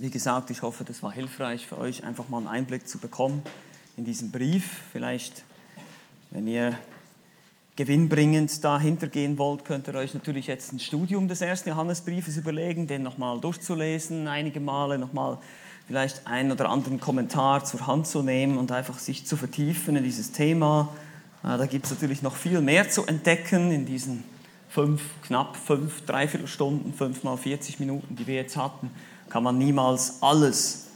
Wie gesagt, ich hoffe, das war hilfreich für euch, einfach mal einen Einblick zu bekommen in diesen Brief. Vielleicht, wenn ihr gewinnbringend dahinter gehen wollt, könnt ihr euch natürlich jetzt ein Studium des ersten Johannesbriefes überlegen, den nochmal durchzulesen, einige Male nochmal vielleicht einen oder anderen Kommentar zur Hand zu nehmen und einfach sich zu vertiefen in dieses Thema. Äh, da gibt es natürlich noch viel mehr zu entdecken in diesen fünf, knapp fünf, dreiviertel Stunden, fünf mal 40 Minuten, die wir jetzt hatten, kann man niemals alles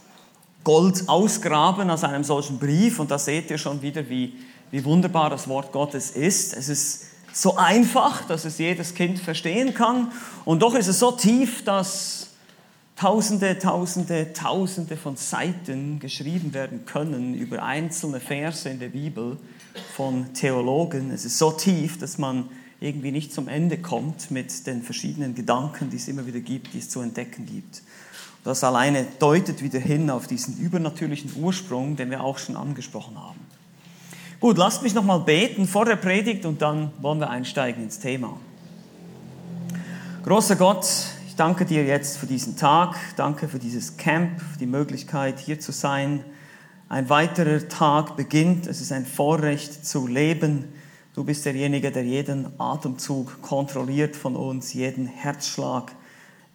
Gold ausgraben aus einem solchen Brief. Und da seht ihr schon wieder, wie wie wunderbar das Wort Gottes ist. Es ist so einfach, dass es jedes Kind verstehen kann. Und doch ist es so tief, dass Tausende, Tausende, Tausende von Seiten geschrieben werden können über einzelne Verse in der Bibel von Theologen. Es ist so tief, dass man irgendwie nicht zum Ende kommt mit den verschiedenen Gedanken, die es immer wieder gibt, die es zu entdecken gibt. Das alleine deutet wieder hin auf diesen übernatürlichen Ursprung, den wir auch schon angesprochen haben. Gut, lasst mich nochmal beten vor der Predigt und dann wollen wir einsteigen ins Thema. Großer Gott, ich danke dir jetzt für diesen Tag, danke für dieses Camp, für die Möglichkeit hier zu sein. Ein weiterer Tag beginnt, es ist ein Vorrecht zu leben. Du bist derjenige, der jeden Atemzug kontrolliert von uns, jeden Herzschlag,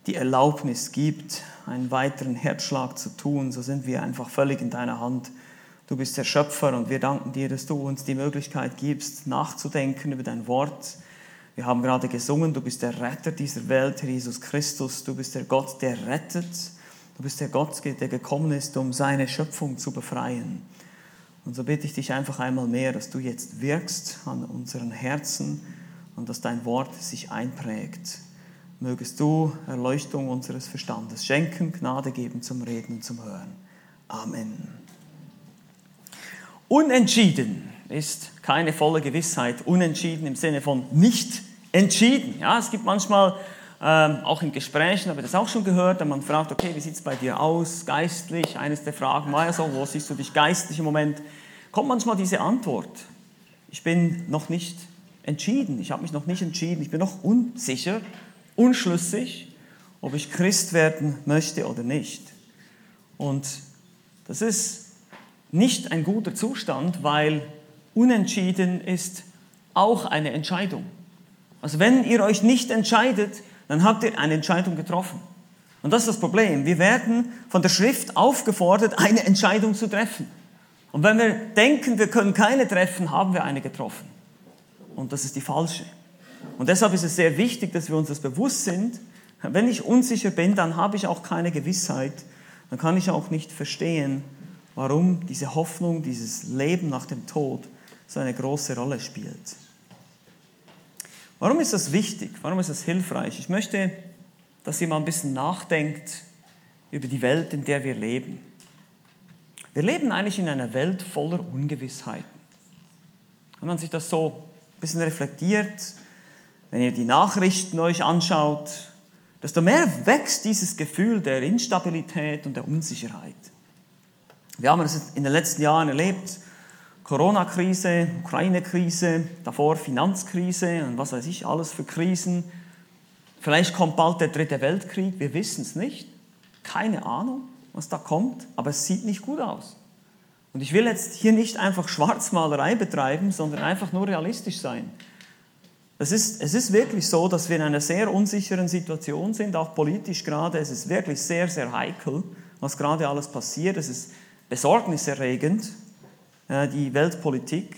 die Erlaubnis gibt, einen weiteren Herzschlag zu tun. So sind wir einfach völlig in deiner Hand. Du bist der Schöpfer und wir danken dir, dass du uns die Möglichkeit gibst, nachzudenken über dein Wort. Wir haben gerade gesungen, du bist der Retter dieser Welt, Jesus Christus. Du bist der Gott, der rettet. Du bist der Gott, der gekommen ist, um seine Schöpfung zu befreien. Und so bitte ich dich einfach einmal mehr, dass du jetzt wirkst an unseren Herzen und dass dein Wort sich einprägt. Mögest du Erleuchtung unseres Verstandes schenken, Gnade geben zum Reden und zum Hören. Amen. Unentschieden ist keine volle Gewissheit. Unentschieden im Sinne von nicht entschieden. Ja, es gibt manchmal ähm, auch in Gesprächen, habe ich das auch schon gehört, wenn man fragt, okay, wie sieht es bei dir aus, geistlich? Eines der Fragen war ja so, wo siehst du dich geistlich im Moment? Kommt manchmal diese Antwort, ich bin noch nicht entschieden, ich habe mich noch nicht entschieden, ich bin noch unsicher, unschlüssig, ob ich Christ werden möchte oder nicht. Und das ist nicht ein guter Zustand, weil unentschieden ist auch eine Entscheidung. Also wenn ihr euch nicht entscheidet, dann habt ihr eine Entscheidung getroffen. Und das ist das Problem. Wir werden von der Schrift aufgefordert, eine Entscheidung zu treffen. Und wenn wir denken, wir können keine treffen, haben wir eine getroffen. Und das ist die falsche. Und deshalb ist es sehr wichtig, dass wir uns das bewusst sind. Wenn ich unsicher bin, dann habe ich auch keine Gewissheit. Dann kann ich auch nicht verstehen, warum diese Hoffnung, dieses Leben nach dem Tod so eine große Rolle spielt. Warum ist das wichtig? Warum ist das hilfreich? Ich möchte, dass ihr mal ein bisschen nachdenkt über die Welt, in der wir leben. Wir leben eigentlich in einer Welt voller Ungewissheiten. Wenn man sich das so ein bisschen reflektiert, wenn ihr die Nachrichten euch anschaut, desto mehr wächst dieses Gefühl der Instabilität und der Unsicherheit. Wir haben es in den letzten Jahren erlebt. Corona-Krise, Ukraine-Krise, davor Finanzkrise und was weiß ich, alles für Krisen. Vielleicht kommt bald der dritte Weltkrieg, wir wissen es nicht. Keine Ahnung, was da kommt, aber es sieht nicht gut aus. Und ich will jetzt hier nicht einfach Schwarzmalerei betreiben, sondern einfach nur realistisch sein. Es ist, es ist wirklich so, dass wir in einer sehr unsicheren Situation sind, auch politisch gerade. Es ist wirklich sehr, sehr heikel, was gerade alles passiert. Es ist besorgniserregend, äh, die Weltpolitik.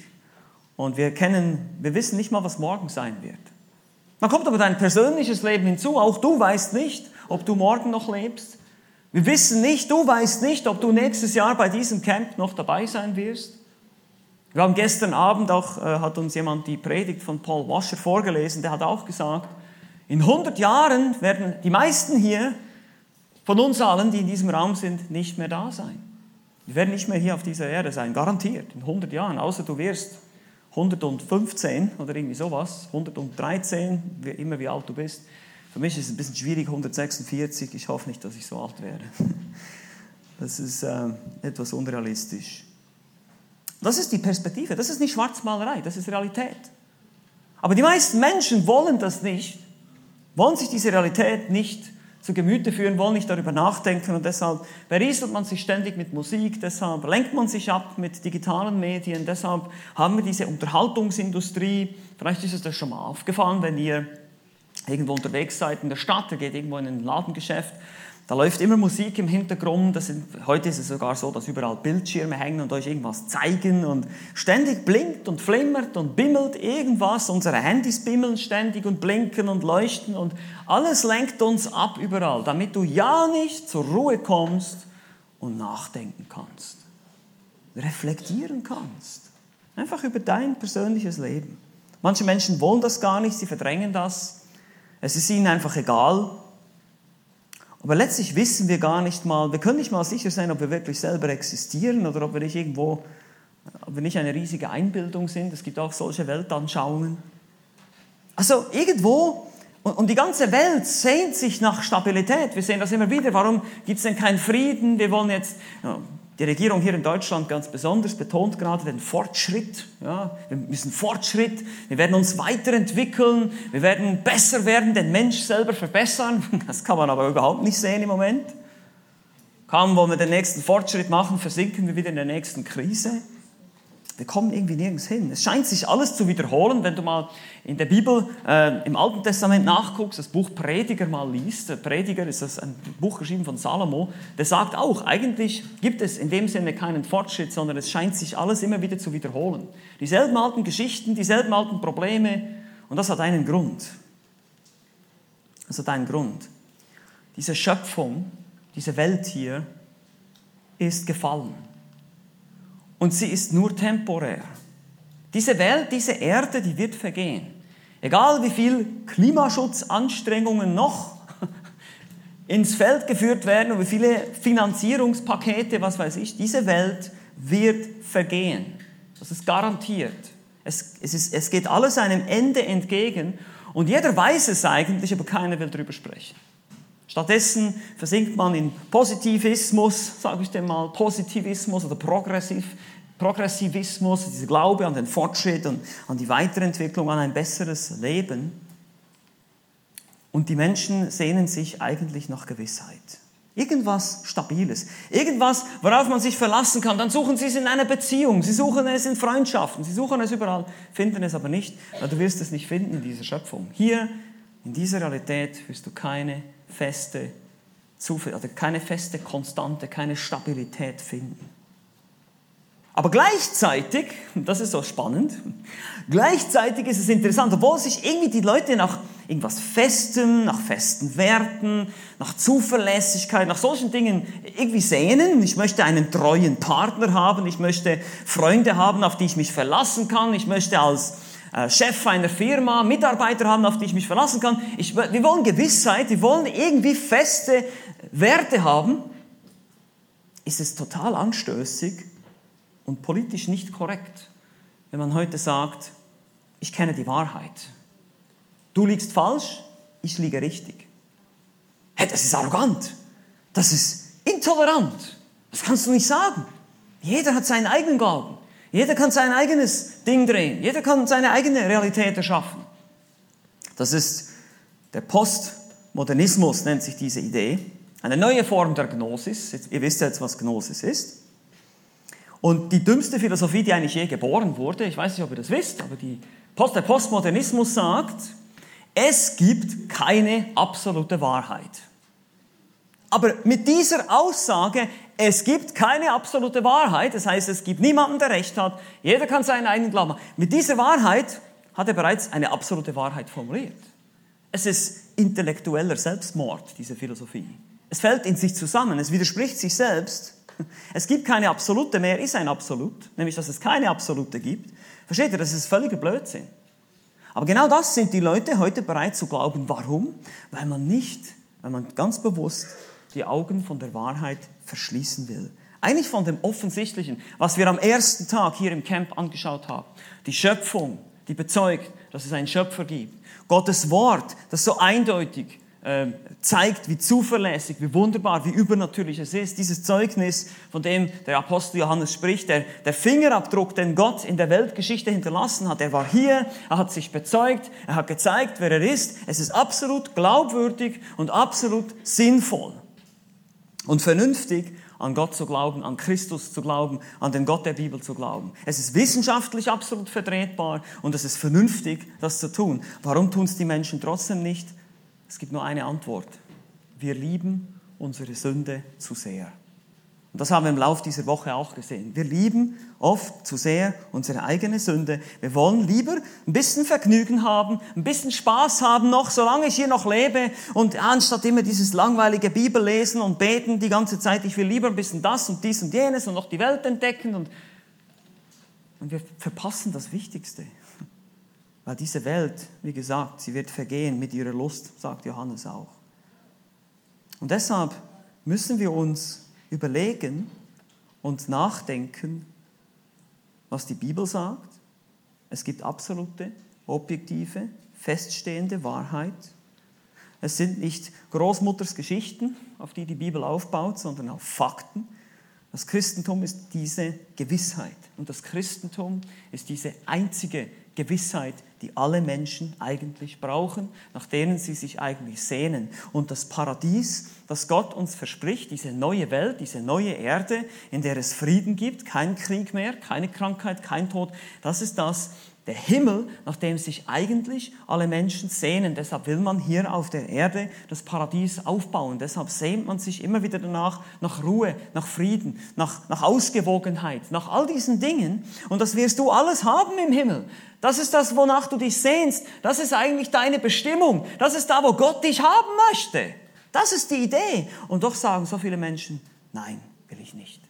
Und wir kennen, wir wissen nicht mal, was morgen sein wird. Dann kommt aber dein persönliches Leben hinzu. Auch du weißt nicht, ob du morgen noch lebst. Wir wissen nicht, du weißt nicht, ob du nächstes Jahr bei diesem Camp noch dabei sein wirst. Wir haben gestern Abend auch, äh, hat uns jemand die Predigt von Paul Washer vorgelesen, der hat auch gesagt, in 100 Jahren werden die meisten hier von uns allen, die in diesem Raum sind, nicht mehr da sein. Wir werden nicht mehr hier auf dieser Erde sein, garantiert, in 100 Jahren, außer du wirst 115 oder irgendwie sowas, 113, wie, immer wie alt du bist. Für mich ist es ein bisschen schwierig, 146, ich hoffe nicht, dass ich so alt werde. Das ist äh, etwas unrealistisch. Das ist die Perspektive, das ist nicht Schwarzmalerei, das ist Realität. Aber die meisten Menschen wollen das nicht, wollen sich diese Realität nicht zu Gemüte führen, wollen nicht darüber nachdenken und deshalb berieselt man sich ständig mit Musik, deshalb lenkt man sich ab mit digitalen Medien, deshalb haben wir diese Unterhaltungsindustrie. Vielleicht ist es euch schon mal aufgefallen, wenn ihr irgendwo unterwegs seid in der Stadt, ihr geht irgendwo in ein Ladengeschäft da läuft immer Musik im Hintergrund. Sind, heute ist es sogar so, dass überall Bildschirme hängen und euch irgendwas zeigen und ständig blinkt und flimmert und bimmelt irgendwas. Unsere Handys bimmeln ständig und blinken und leuchten und alles lenkt uns ab überall, damit du ja nicht zur Ruhe kommst und nachdenken kannst, reflektieren kannst. Einfach über dein persönliches Leben. Manche Menschen wollen das gar nicht, sie verdrängen das. Es ist ihnen einfach egal, aber letztlich wissen wir gar nicht mal, wir können nicht mal sicher sein, ob wir wirklich selber existieren oder ob wir nicht irgendwo, ob wir nicht eine riesige Einbildung sind. Es gibt auch solche Weltanschauungen. Also irgendwo, und die ganze Welt sehnt sich nach Stabilität. Wir sehen das immer wieder. Warum gibt es denn keinen Frieden? Wir wollen jetzt, die Regierung hier in Deutschland ganz besonders betont gerade den Fortschritt. Ja, wir müssen Fortschritt, wir werden uns weiterentwickeln, wir werden besser werden, den Mensch selber verbessern. Das kann man aber überhaupt nicht sehen im Moment. Kaum wollen wir den nächsten Fortschritt machen, versinken wir wieder in der nächsten Krise. Wir kommen irgendwie nirgends hin. Es scheint sich alles zu wiederholen, wenn du mal in der Bibel äh, im Alten Testament nachguckst, das Buch Prediger mal liest. Der Prediger ist das ein Buch geschrieben von Salomo. Der sagt auch, eigentlich gibt es in dem Sinne keinen Fortschritt, sondern es scheint sich alles immer wieder zu wiederholen. Dieselben alten Geschichten, dieselben alten Probleme. Und das hat einen Grund. Das hat einen Grund. Diese Schöpfung, diese Welt hier ist gefallen und sie ist nur temporär. Diese Welt, diese Erde, die wird vergehen. Egal wie viel Klimaschutzanstrengungen noch ins Feld geführt werden und wie viele Finanzierungspakete, was weiß ich, diese Welt wird vergehen. Das ist garantiert. Es, es, ist, es geht alles einem Ende entgegen und jeder weiß es eigentlich, aber keiner will darüber sprechen. Stattdessen versinkt man in Positivismus, sage ich dem mal, Positivismus oder Progressiv, Progressivismus, dieser Glaube an den Fortschritt und an die Weiterentwicklung, an ein besseres Leben. Und die Menschen sehnen sich eigentlich nach Gewissheit. Irgendwas Stabiles. Irgendwas, worauf man sich verlassen kann. Dann suchen sie es in einer Beziehung. Sie suchen es in Freundschaften. Sie suchen es überall, finden es aber nicht, weil du wirst es nicht finden in dieser Schöpfung. Hier, in dieser Realität, wirst du keine feste Zuversicht, oder keine feste Konstante, keine Stabilität finden. Aber gleichzeitig, das ist so spannend, gleichzeitig ist es interessant, obwohl sich irgendwie die Leute nach irgendwas Festem, nach festen Werten, nach Zuverlässigkeit, nach solchen Dingen irgendwie sehnen. Ich möchte einen treuen Partner haben, ich möchte Freunde haben, auf die ich mich verlassen kann, ich möchte als äh, Chef einer Firma, Mitarbeiter haben, auf die ich mich verlassen kann. Ich, wir wollen Gewissheit, wir wollen irgendwie feste Werte haben. Ist es total anstößig und politisch nicht korrekt, wenn man heute sagt, ich kenne die Wahrheit. Du liegst falsch, ich liege richtig. Hey, das ist arrogant. Das ist intolerant. Das kannst du nicht sagen. Jeder hat seinen eigenen Glauben. Jeder kann sein eigenes Ding drehen. Jeder kann seine eigene Realität erschaffen. Das ist der Postmodernismus, nennt sich diese Idee. Eine neue Form der Gnosis. Ihr wisst jetzt, was Gnosis ist. Und die dümmste Philosophie, die eigentlich je geboren wurde, ich weiß nicht, ob ihr das wisst, aber Post, der Postmodernismus sagt, es gibt keine absolute Wahrheit. Aber mit dieser Aussage es gibt keine absolute Wahrheit, das heißt, es gibt niemanden, der Recht hat. Jeder kann seinen eigenen Glauben haben. Mit dieser Wahrheit hat er bereits eine absolute Wahrheit formuliert. Es ist intellektueller Selbstmord, diese Philosophie. Es fällt in sich zusammen, es widerspricht sich selbst. Es gibt keine Absolute mehr, ist ein Absolut, nämlich dass es keine Absolute gibt. Versteht ihr, das ist völliger Blödsinn. Aber genau das sind die Leute heute bereit zu glauben. Warum? Weil man nicht, weil man ganz bewusst die Augen von der Wahrheit verschließen will. Eigentlich von dem Offensichtlichen, was wir am ersten Tag hier im Camp angeschaut haben. Die Schöpfung, die bezeugt, dass es einen Schöpfer gibt. Gottes Wort, das so eindeutig ähm, zeigt, wie zuverlässig, wie wunderbar, wie übernatürlich es ist. Dieses Zeugnis, von dem der Apostel Johannes spricht, der, der Fingerabdruck, den Gott in der Weltgeschichte hinterlassen hat. Er war hier, er hat sich bezeugt, er hat gezeigt, wer er ist. Es ist absolut glaubwürdig und absolut sinnvoll und vernünftig, an Gott zu glauben, an Christus zu glauben, an den Gott der Bibel zu glauben. Es ist wissenschaftlich absolut vertretbar und es ist vernünftig, das zu tun. Warum tun es die Menschen trotzdem nicht? Es gibt nur eine Antwort. Wir lieben unsere Sünde zu sehr. Und das haben wir im Laufe dieser Woche auch gesehen. Wir lieben oft zu sehr unsere eigene Sünde. Wir wollen lieber ein bisschen Vergnügen haben, ein bisschen Spaß haben noch, solange ich hier noch lebe. Und anstatt immer dieses langweilige Bibellesen und beten die ganze Zeit, ich will lieber ein bisschen das und dies und jenes und noch die Welt entdecken. Und, und wir verpassen das Wichtigste. Weil diese Welt, wie gesagt, sie wird vergehen mit ihrer Lust, sagt Johannes auch. Und deshalb müssen wir uns überlegen und nachdenken, was die Bibel sagt. Es gibt absolute, objektive, feststehende Wahrheit. Es sind nicht Großmutters Geschichten, auf die die Bibel aufbaut, sondern auf Fakten. Das Christentum ist diese Gewissheit und das Christentum ist diese einzige Gewissheit, die alle Menschen eigentlich brauchen, nach denen sie sich eigentlich sehnen. Und das Paradies, das Gott uns verspricht, diese neue Welt, diese neue Erde, in der es Frieden gibt, kein Krieg mehr, keine Krankheit, kein Tod, das ist das, der Himmel, nach dem sich eigentlich alle Menschen sehnen. Deshalb will man hier auf der Erde das Paradies aufbauen. Deshalb sehnt man sich immer wieder danach, nach Ruhe, nach Frieden, nach, nach Ausgewogenheit, nach all diesen Dingen. Und das wirst du alles haben im Himmel. Das ist das, wonach du dich sehnst. Das ist eigentlich deine Bestimmung. Das ist da, wo Gott dich haben möchte. Das ist die Idee. Und doch sagen so viele Menschen, nein, will ich nicht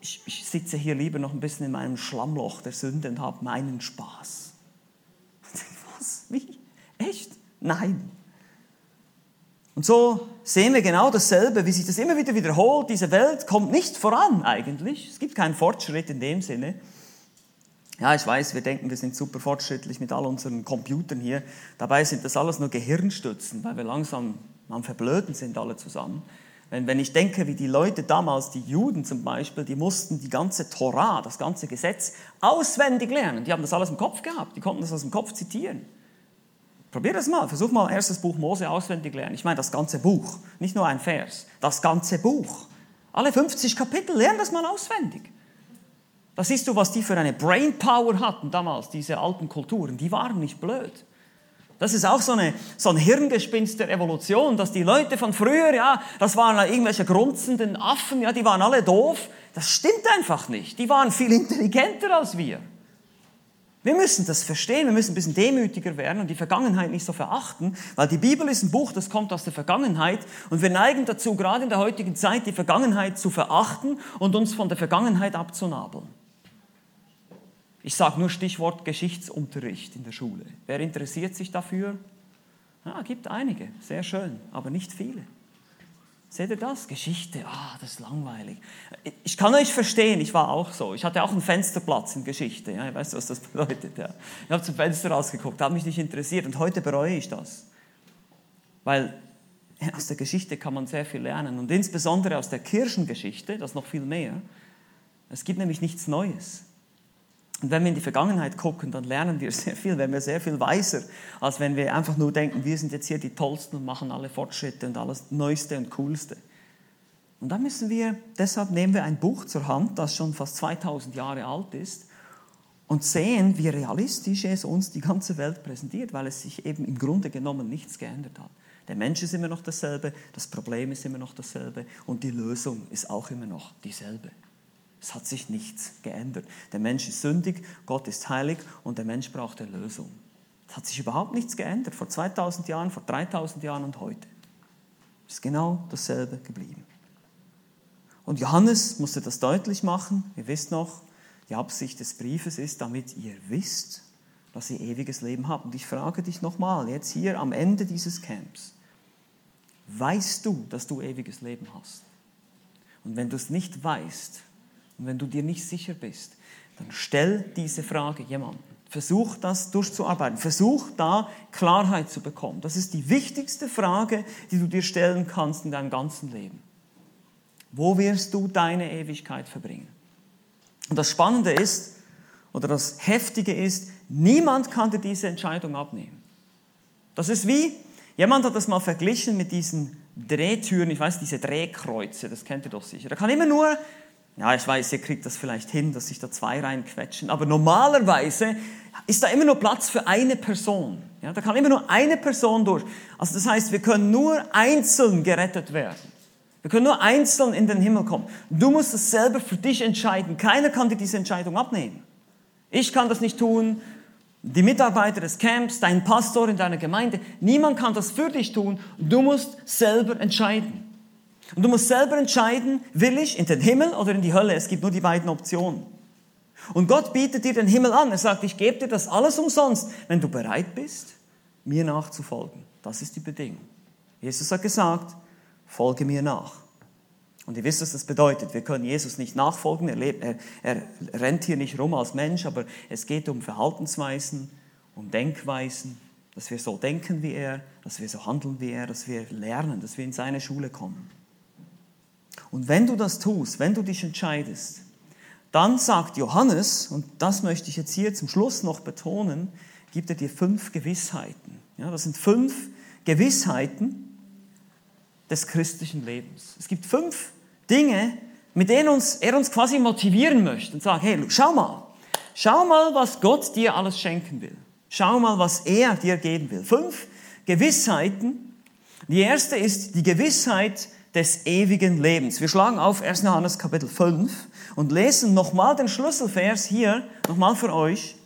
ich, ich sitze hier lieber noch ein bisschen in meinem Schlammloch der Sünde und habe meinen Spaß. Was? Wie? Echt? Nein. Und so sehen wir genau dasselbe, wie sich das immer wieder wiederholt. Diese Welt kommt nicht voran eigentlich. Es gibt keinen Fortschritt in dem Sinne. Ja, ich weiß, wir denken, wir sind super fortschrittlich mit all unseren Computern hier. Dabei sind das alles nur Gehirnstützen, weil wir langsam am Verblöden sind alle zusammen. Wenn, wenn ich denke, wie die Leute damals, die Juden zum Beispiel, die mussten die ganze Torah, das ganze Gesetz auswendig lernen. Die haben das alles im Kopf gehabt, die konnten das aus dem Kopf zitieren. Probier das mal, versuch mal erstes Buch Mose auswendig lernen. Ich meine das ganze Buch, nicht nur ein Vers, das ganze Buch. Alle 50 Kapitel, lern das mal auswendig. Da siehst du, was die für eine Brainpower hatten damals, diese alten Kulturen. Die waren nicht blöd. Das ist auch so, eine, so ein Hirngespinst der Evolution, dass die Leute von früher, ja, das waren irgendwelche grunzenden Affen, ja, die waren alle doof. Das stimmt einfach nicht. Die waren viel intelligenter als wir. Wir müssen das verstehen, wir müssen ein bisschen demütiger werden und die Vergangenheit nicht so verachten, weil die Bibel ist ein Buch, das kommt aus der Vergangenheit und wir neigen dazu, gerade in der heutigen Zeit, die Vergangenheit zu verachten und uns von der Vergangenheit abzunabeln. Ich sage nur Stichwort Geschichtsunterricht in der Schule. Wer interessiert sich dafür? Ja, gibt einige, sehr schön, aber nicht viele. Seht ihr das? Geschichte, ah, das ist langweilig. Ich kann euch verstehen, ich war auch so. Ich hatte auch einen Fensterplatz in Geschichte. Ja, ich weiß, was das bedeutet. Ja. Ich habe zum Fenster rausgeguckt, hat mich nicht interessiert und heute bereue ich das. Weil aus der Geschichte kann man sehr viel lernen und insbesondere aus der Kirchengeschichte, das noch viel mehr. Es gibt nämlich nichts Neues. Und wenn wir in die Vergangenheit gucken, dann lernen wir sehr viel, werden wir sehr viel weiser, als wenn wir einfach nur denken, wir sind jetzt hier die Tollsten und machen alle Fortschritte und alles Neueste und Coolste. Und dann müssen wir, deshalb nehmen wir ein Buch zur Hand, das schon fast 2000 Jahre alt ist und sehen, wie realistisch es uns die ganze Welt präsentiert, weil es sich eben im Grunde genommen nichts geändert hat. Der Mensch ist immer noch dasselbe, das Problem ist immer noch dasselbe und die Lösung ist auch immer noch dieselbe. Es hat sich nichts geändert. Der Mensch ist sündig, Gott ist heilig und der Mensch braucht eine Lösung. Es hat sich überhaupt nichts geändert. Vor 2000 Jahren, vor 3000 Jahren und heute. Es ist genau dasselbe geblieben. Und Johannes musste das deutlich machen. Ihr wisst noch, die Absicht des Briefes ist, damit ihr wisst, dass ihr ewiges Leben habt. Und ich frage dich nochmal, jetzt hier am Ende dieses Camps, weißt du, dass du ewiges Leben hast? Und wenn du es nicht weißt, und wenn du dir nicht sicher bist, dann stell diese Frage jemandem. Versuch das durchzuarbeiten. Versuch da Klarheit zu bekommen. Das ist die wichtigste Frage, die du dir stellen kannst in deinem ganzen Leben. Wo wirst du deine Ewigkeit verbringen? Und das Spannende ist, oder das Heftige ist, niemand kann dir diese Entscheidung abnehmen. Das ist wie, jemand hat das mal verglichen mit diesen Drehtüren, ich weiß, diese Drehkreuze, das kennt ihr doch sicher. Da kann immer nur ja, ich weiß, ihr kriegt das vielleicht hin, dass sich da zwei reinquetschen, aber normalerweise ist da immer nur Platz für eine Person. Ja, da kann immer nur eine Person durch. Also das heißt, wir können nur einzeln gerettet werden. Wir können nur einzeln in den Himmel kommen. Du musst es selber für dich entscheiden. Keiner kann dir diese Entscheidung abnehmen. Ich kann das nicht tun. Die Mitarbeiter des Camps, dein Pastor in deiner Gemeinde, niemand kann das für dich tun. Du musst selber entscheiden. Und du musst selber entscheiden, will ich in den Himmel oder in die Hölle? Es gibt nur die beiden Optionen. Und Gott bietet dir den Himmel an. Er sagt, ich gebe dir das alles umsonst, wenn du bereit bist, mir nachzufolgen. Das ist die Bedingung. Jesus hat gesagt, folge mir nach. Und ihr wisst, was das bedeutet. Wir können Jesus nicht nachfolgen. Er, lebt, er, er rennt hier nicht rum als Mensch, aber es geht um Verhaltensweisen, um Denkweisen, dass wir so denken wie er, dass wir so handeln wie er, dass wir lernen, dass wir in seine Schule kommen. Und wenn du das tust, wenn du dich entscheidest, dann sagt Johannes, und das möchte ich jetzt hier zum Schluss noch betonen, gibt er dir fünf Gewissheiten. Ja, das sind fünf Gewissheiten des christlichen Lebens. Es gibt fünf Dinge, mit denen uns, er uns quasi motivieren möchte und sagt, hey, schau mal, schau mal, was Gott dir alles schenken will. Schau mal, was er dir geben will. Fünf Gewissheiten. Die erste ist die Gewissheit des ewigen Lebens. Wir schlagen auf 1. Johannes Kapitel 5 und lesen nochmal den Schlüsselvers hier, nochmal für euch.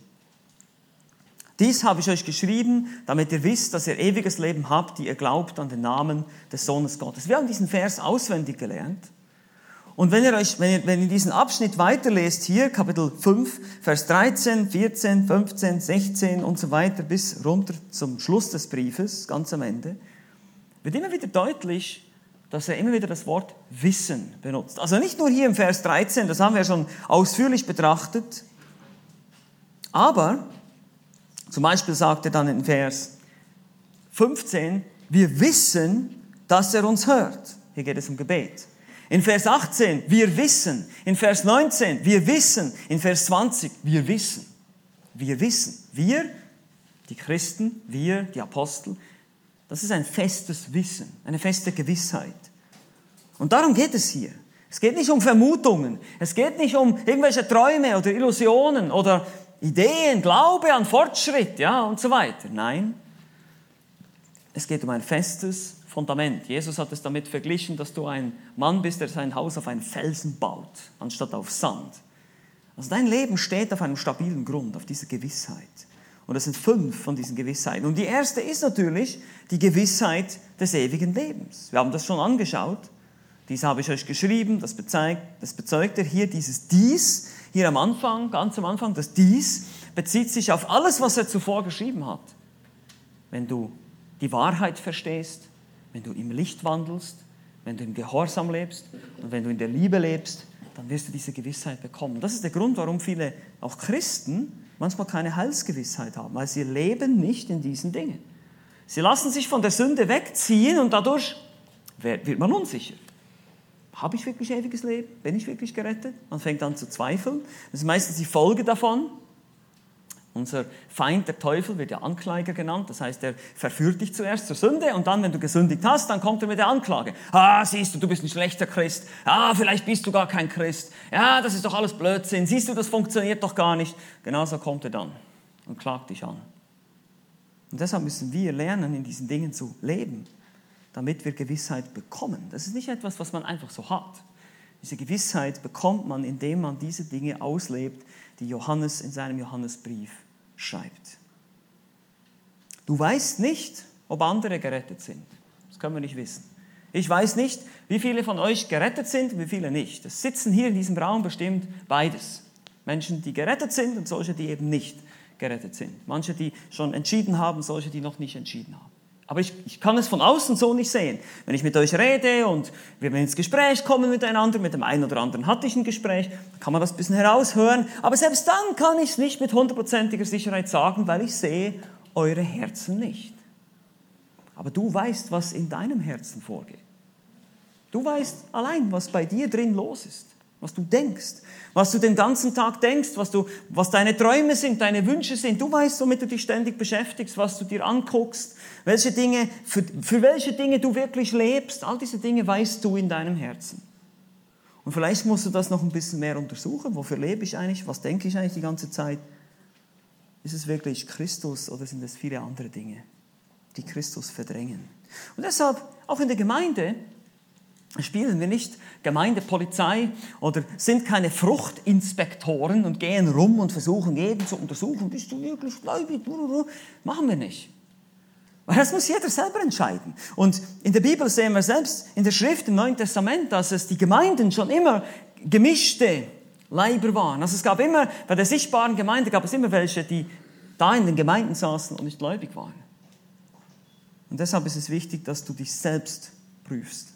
Dies habe ich euch geschrieben, damit ihr wisst, dass ihr ewiges Leben habt, die ihr glaubt an den Namen des Sohnes Gottes. Wir haben diesen Vers auswendig gelernt. Und wenn ihr euch, wenn ihr, wenn ihr diesen Abschnitt weiterlest, hier Kapitel 5, Vers 13, 14, 15, 16 und so weiter bis runter zum Schluss des Briefes, ganz am Ende, wird immer wieder deutlich, dass er immer wieder das Wort Wissen benutzt. Also nicht nur hier im Vers 13, das haben wir schon ausführlich betrachtet, aber zum Beispiel sagt er dann in Vers 15, wir wissen, dass er uns hört. Hier geht es um Gebet. In Vers 18, wir wissen. In Vers 19, wir wissen. In Vers 20, wir wissen. Wir wissen. Wir, die Christen, wir, die Apostel, das ist ein festes Wissen, eine feste Gewissheit. Und darum geht es hier. Es geht nicht um Vermutungen, es geht nicht um irgendwelche Träume oder Illusionen oder Ideen, Glaube an Fortschritt, ja, und so weiter. Nein, es geht um ein festes Fundament. Jesus hat es damit verglichen, dass du ein Mann bist, der sein Haus auf einen Felsen baut, anstatt auf Sand. Also dein Leben steht auf einem stabilen Grund, auf dieser Gewissheit. Und das sind fünf von diesen Gewissheiten. Und die erste ist natürlich die Gewissheit des ewigen Lebens. Wir haben das schon angeschaut. Dies habe ich euch geschrieben, das bezeugt, das bezeugt er hier, dieses Dies, hier am Anfang, ganz am Anfang, das Dies bezieht sich auf alles, was er zuvor geschrieben hat. Wenn du die Wahrheit verstehst, wenn du im Licht wandelst, wenn du im Gehorsam lebst und wenn du in der Liebe lebst, dann wirst du diese Gewissheit bekommen. Das ist der Grund, warum viele, auch Christen, manchmal keine Heilsgewissheit haben, weil sie leben nicht in diesen Dingen. Sie lassen sich von der Sünde wegziehen und dadurch wird man unsicher. Habe ich wirklich ewiges Leben? Bin ich wirklich gerettet? Man fängt an zu zweifeln. Das ist meistens die Folge davon. Unser Feind, der Teufel, wird ja Ankläger genannt. Das heißt, er verführt dich zuerst zur Sünde und dann, wenn du gesündigt hast, dann kommt er mit der Anklage. Ah, siehst du, du bist ein schlechter Christ. Ah, vielleicht bist du gar kein Christ. Ja, das ist doch alles Blödsinn. Siehst du, das funktioniert doch gar nicht. Genauso kommt er dann und klagt dich an. Und deshalb müssen wir lernen, in diesen Dingen zu leben damit wir Gewissheit bekommen. Das ist nicht etwas, was man einfach so hat. Diese Gewissheit bekommt man, indem man diese Dinge auslebt, die Johannes in seinem Johannesbrief schreibt. Du weißt nicht, ob andere gerettet sind. Das können wir nicht wissen. Ich weiß nicht, wie viele von euch gerettet sind und wie viele nicht. Es sitzen hier in diesem Raum bestimmt beides. Menschen, die gerettet sind und solche, die eben nicht gerettet sind. Manche, die schon entschieden haben, solche, die noch nicht entschieden haben. Aber ich, ich kann es von außen so nicht sehen. Wenn ich mit euch rede und wir ins Gespräch kommen miteinander, mit dem einen oder anderen hatte ich ein Gespräch, dann kann man das ein bisschen heraushören. Aber selbst dann kann ich es nicht mit hundertprozentiger Sicherheit sagen, weil ich sehe eure Herzen nicht. Aber du weißt, was in deinem Herzen vorgeht. Du weißt allein, was bei dir drin los ist was du denkst, was du den ganzen Tag denkst, was, du, was deine Träume sind, deine Wünsche sind. Du weißt, womit du dich ständig beschäftigst, was du dir anguckst, welche Dinge, für, für welche Dinge du wirklich lebst. All diese Dinge weißt du in deinem Herzen. Und vielleicht musst du das noch ein bisschen mehr untersuchen. Wofür lebe ich eigentlich? Was denke ich eigentlich die ganze Zeit? Ist es wirklich Christus oder sind es viele andere Dinge, die Christus verdrängen? Und deshalb, auch in der Gemeinde, spielen wir nicht Gemeindepolizei oder sind keine Fruchtinspektoren und gehen rum und versuchen jeden zu untersuchen, bist du wirklich gläubig? Machen wir nicht. Weil das muss jeder selber entscheiden. Und in der Bibel sehen wir selbst in der Schrift im Neuen Testament, dass es die Gemeinden schon immer gemischte Leiber waren. Also es gab immer, bei der sichtbaren Gemeinde gab es immer welche, die da in den Gemeinden saßen und nicht gläubig waren. Und deshalb ist es wichtig, dass du dich selbst prüfst.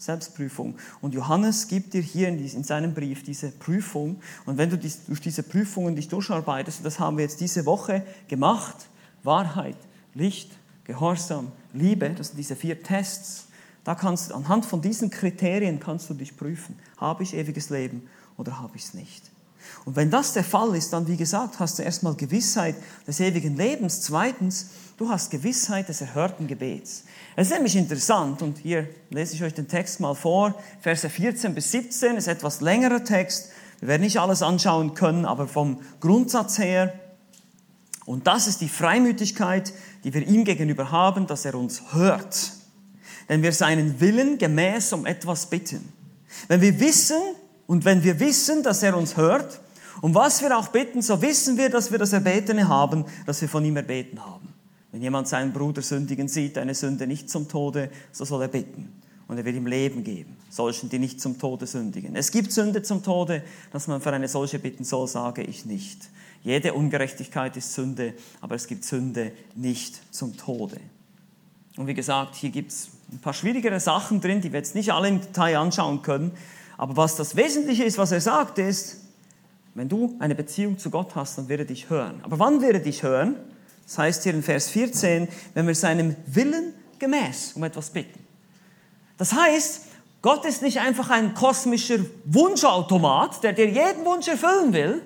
Selbstprüfung. Und Johannes gibt dir hier in, seinem Brief diese Prüfung. Und wenn du durch diese Prüfungen dich durcharbeitest, und das haben wir jetzt diese Woche gemacht, Wahrheit, Licht, Gehorsam, Liebe, das sind diese vier Tests. Da kannst du, anhand von diesen Kriterien kannst du dich prüfen. Habe ich ewiges Leben oder habe ich es nicht? Und wenn das der Fall ist, dann, wie gesagt, hast du erstmal Gewissheit des ewigen Lebens. Zweitens, du hast Gewissheit des erhörten Gebets. Es ist nämlich interessant, und hier lese ich euch den Text mal vor, Verse 14 bis 17 ist etwas längerer Text. Wir werden nicht alles anschauen können, aber vom Grundsatz her. Und das ist die Freimütigkeit, die wir ihm gegenüber haben, dass er uns hört. Denn wir seinen Willen gemäß um etwas bitten. Wenn wir wissen, und wenn wir wissen, dass er uns hört, um was wir auch bitten, so wissen wir, dass wir das Erbetene haben, das wir von ihm erbeten haben. Wenn jemand seinen Bruder sündigen sieht, eine Sünde nicht zum Tode, so soll er bitten. Und er wird ihm Leben geben, solchen, die nicht zum Tode sündigen. Es gibt Sünde zum Tode, dass man für eine solche bitten soll, sage ich nicht. Jede Ungerechtigkeit ist Sünde, aber es gibt Sünde nicht zum Tode. Und wie gesagt, hier gibt es ein paar schwierigere Sachen drin, die wir jetzt nicht alle im Detail anschauen können. Aber was das Wesentliche ist, was er sagt, ist, wenn du eine Beziehung zu Gott hast, dann wird er dich hören. Aber wann wird er dich hören? Das heißt hier in Vers 14, wenn wir seinem Willen gemäß um etwas bitten. Das heißt, Gott ist nicht einfach ein kosmischer Wunschautomat, der dir jeden Wunsch erfüllen will.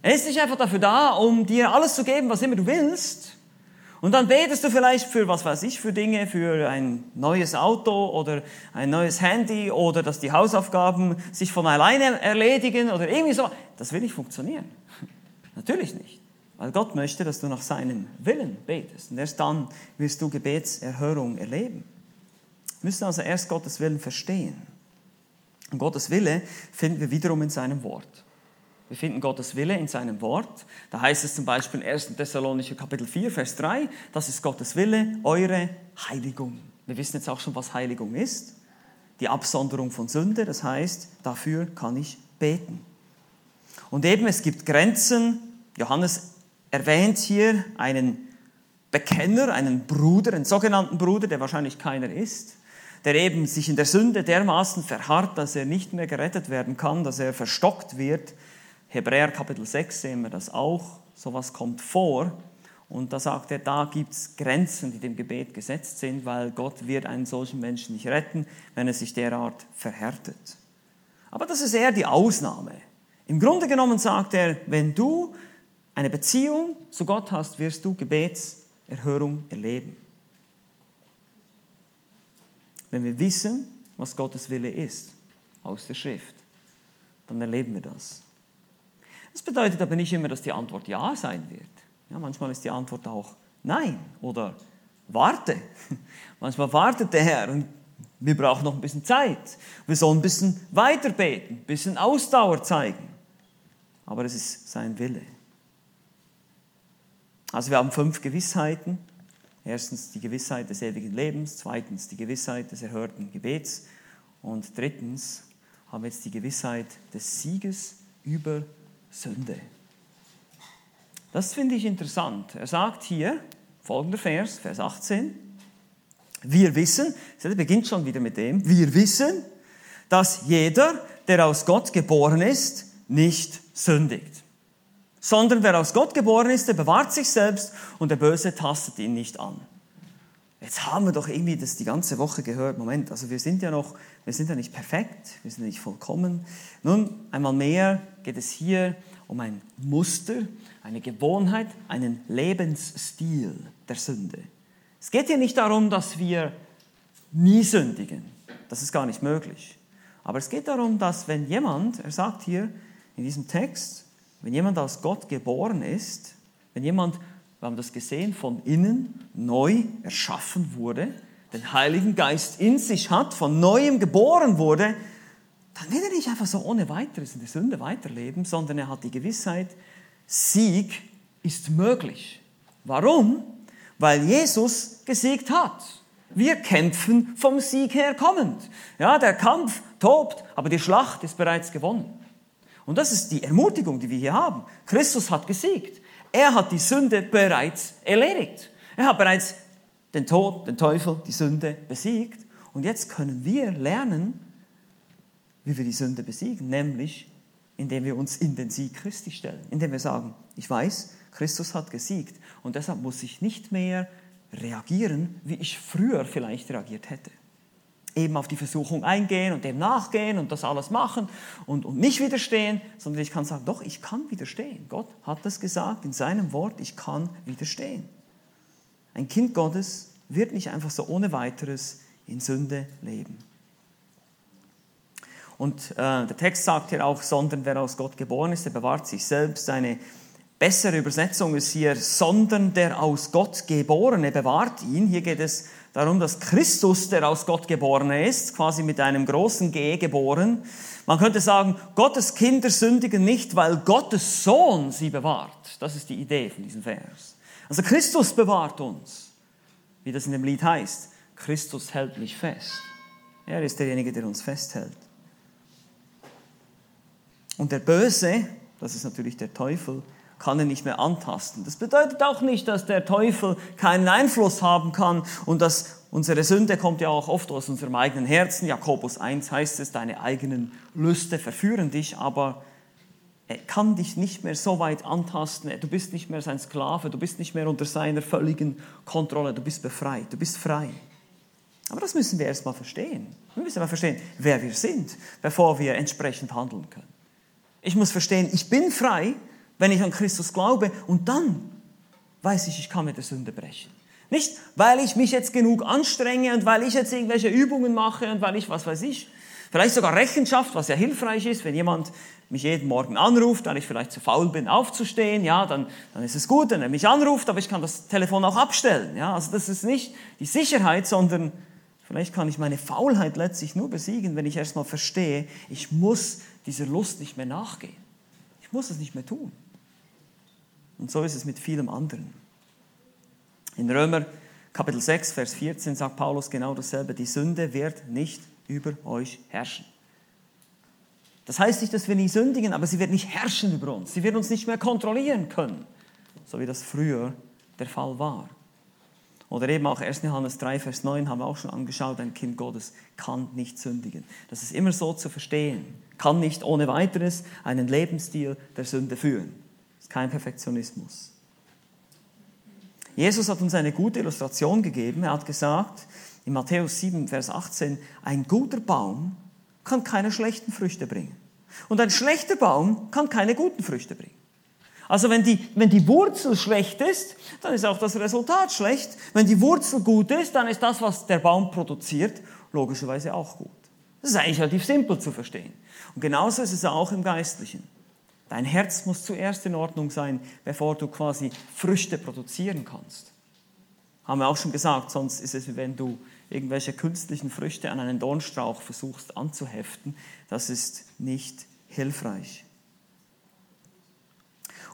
Er ist nicht einfach dafür da, um dir alles zu geben, was immer du willst, und dann betest du vielleicht für, was weiß ich, für Dinge, für ein neues Auto oder ein neues Handy oder dass die Hausaufgaben sich von alleine erledigen oder irgendwie so. Das will nicht funktionieren. Natürlich nicht. Weil Gott möchte, dass du nach seinem Willen betest. Und erst dann wirst du Gebetserhörung erleben. Wir müssen also erst Gottes Willen verstehen. Und Gottes Wille finden wir wiederum in seinem Wort. Wir finden Gottes Wille in seinem Wort. Da heißt es zum Beispiel in 1. Thessalonicher Kapitel 4, Vers 3, das ist Gottes Wille, eure Heiligung. Wir wissen jetzt auch schon, was Heiligung ist. Die Absonderung von Sünde, das heißt, dafür kann ich beten. Und eben, es gibt Grenzen. Johannes erwähnt hier einen Bekenner, einen Bruder, einen sogenannten Bruder, der wahrscheinlich keiner ist, der eben sich in der Sünde dermaßen verharrt, dass er nicht mehr gerettet werden kann, dass er verstockt wird, Hebräer Kapitel 6 sehen wir das auch. Sowas kommt vor. Und da sagt er, da gibt es Grenzen, die dem Gebet gesetzt sind, weil Gott wird einen solchen Menschen nicht retten, wenn er sich derart verhärtet. Aber das ist eher die Ausnahme. Im Grunde genommen sagt er, wenn du eine Beziehung zu Gott hast, wirst du Gebetserhörung erleben. Wenn wir wissen, was Gottes Wille ist, aus der Schrift, dann erleben wir das. Das bedeutet aber nicht immer, dass die Antwort Ja sein wird. Ja, manchmal ist die Antwort auch Nein oder Warte. Manchmal wartet der Herr und wir brauchen noch ein bisschen Zeit. Wir sollen ein bisschen weiter beten, ein bisschen Ausdauer zeigen. Aber es ist sein Wille. Also wir haben fünf Gewissheiten. Erstens die Gewissheit des ewigen Lebens, zweitens die Gewissheit des erhörten Gebets und drittens haben wir jetzt die Gewissheit des Sieges über Sünde. Das finde ich interessant. Er sagt hier, folgender Vers, Vers 18. Wir wissen, das beginnt schon wieder mit dem, wir wissen, dass jeder, der aus Gott geboren ist, nicht sündigt. Sondern wer aus Gott geboren ist, der bewahrt sich selbst und der Böse tastet ihn nicht an. Jetzt haben wir doch irgendwie das die ganze Woche gehört. Moment, also wir sind ja noch, wir sind ja nicht perfekt, wir sind ja nicht vollkommen. Nun, einmal mehr geht es hier um ein Muster, eine Gewohnheit, einen Lebensstil der Sünde. Es geht hier nicht darum, dass wir nie sündigen. Das ist gar nicht möglich. Aber es geht darum, dass wenn jemand, er sagt hier in diesem Text, wenn jemand aus Gott geboren ist, wenn jemand, wir haben das gesehen, von innen neu erschaffen wurde, den Heiligen Geist in sich hat, von neuem geboren wurde, dann will er nicht einfach so ohne weiteres in der Sünde weiterleben, sondern er hat die Gewissheit, Sieg ist möglich. Warum? Weil Jesus gesiegt hat. Wir kämpfen vom Sieg her kommend. Ja, der Kampf tobt, aber die Schlacht ist bereits gewonnen. Und das ist die Ermutigung, die wir hier haben. Christus hat gesiegt. Er hat die Sünde bereits erledigt. Er hat bereits den Tod, den Teufel, die Sünde besiegt. Und jetzt können wir lernen, wie wir die Sünde besiegen, nämlich indem wir uns in den Sieg Christi stellen, indem wir sagen, ich weiß, Christus hat gesiegt und deshalb muss ich nicht mehr reagieren, wie ich früher vielleicht reagiert hätte. Eben auf die Versuchung eingehen und dem nachgehen und das alles machen und, und nicht widerstehen, sondern ich kann sagen, doch, ich kann widerstehen. Gott hat das gesagt in seinem Wort, ich kann widerstehen. Ein Kind Gottes wird nicht einfach so ohne weiteres in Sünde leben. Und äh, der Text sagt hier auch, sondern wer aus Gott geboren ist, der bewahrt sich selbst. Eine bessere Übersetzung ist hier, sondern der aus Gott geborene bewahrt ihn. Hier geht es darum, dass Christus, der aus Gott geboren ist, quasi mit einem großen G geboren. Man könnte sagen, Gottes Kinder sündigen nicht, weil Gottes Sohn sie bewahrt. Das ist die Idee von diesem Vers. Also Christus bewahrt uns, wie das in dem Lied heißt. Christus hält mich fest. Er ist derjenige, der uns festhält. Und der Böse, das ist natürlich der Teufel, kann er nicht mehr antasten. Das bedeutet auch nicht, dass der Teufel keinen Einfluss haben kann und dass unsere Sünde kommt ja auch oft aus unserem eigenen Herzen. Jakobus 1 heißt es, deine eigenen Lüste verführen dich, aber er kann dich nicht mehr so weit antasten. Du bist nicht mehr sein Sklave, du bist nicht mehr unter seiner völligen Kontrolle, du bist befreit, du bist frei. Aber das müssen wir erstmal verstehen. Wir müssen mal verstehen, wer wir sind, bevor wir entsprechend handeln können. Ich muss verstehen, ich bin frei, wenn ich an Christus glaube und dann weiß ich, ich kann mit der Sünde brechen. Nicht, weil ich mich jetzt genug anstrenge und weil ich jetzt irgendwelche Übungen mache und weil ich, was weiß ich, vielleicht sogar Rechenschaft, was ja hilfreich ist, wenn jemand mich jeden Morgen anruft, weil ich vielleicht zu faul bin aufzustehen, ja, dann, dann ist es gut, wenn er mich anruft, aber ich kann das Telefon auch abstellen. Ja, also das ist nicht die Sicherheit, sondern vielleicht kann ich meine Faulheit letztlich nur besiegen, wenn ich erstmal verstehe, ich muss dieser Lust nicht mehr nachgehen. Ich muss es nicht mehr tun. Und so ist es mit vielem anderen. In Römer Kapitel 6, Vers 14 sagt Paulus genau dasselbe. Die Sünde wird nicht über euch herrschen. Das heißt nicht, dass wir nie sündigen, aber sie wird nicht herrschen über uns. Sie wird uns nicht mehr kontrollieren können, so wie das früher der Fall war. Oder eben auch 1. Johannes 3, Vers 9 haben wir auch schon angeschaut, ein Kind Gottes kann nicht sündigen. Das ist immer so zu verstehen kann nicht ohne weiteres einen Lebensstil der Sünde führen. Ist kein Perfektionismus. Jesus hat uns eine gute Illustration gegeben. Er hat gesagt, in Matthäus 7, Vers 18, ein guter Baum kann keine schlechten Früchte bringen. Und ein schlechter Baum kann keine guten Früchte bringen. Also wenn die, wenn die Wurzel schlecht ist, dann ist auch das Resultat schlecht. Wenn die Wurzel gut ist, dann ist das, was der Baum produziert, logischerweise auch gut. Das ist eigentlich relativ simpel zu verstehen. Und genauso ist es auch im Geistlichen. Dein Herz muss zuerst in Ordnung sein, bevor du quasi Früchte produzieren kannst. Haben wir auch schon gesagt, sonst ist es wie wenn du irgendwelche künstlichen Früchte an einen Dornstrauch versuchst anzuheften. Das ist nicht hilfreich.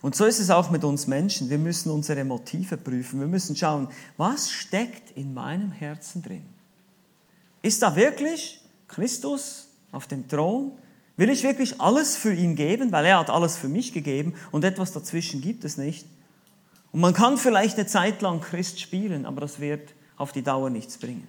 Und so ist es auch mit uns Menschen. Wir müssen unsere Motive prüfen. Wir müssen schauen, was steckt in meinem Herzen drin? Ist da wirklich Christus auf dem Thron? Will ich wirklich alles für ihn geben, weil er hat alles für mich gegeben und etwas dazwischen gibt es nicht? Und man kann vielleicht eine Zeit lang Christ spielen, aber das wird auf die Dauer nichts bringen.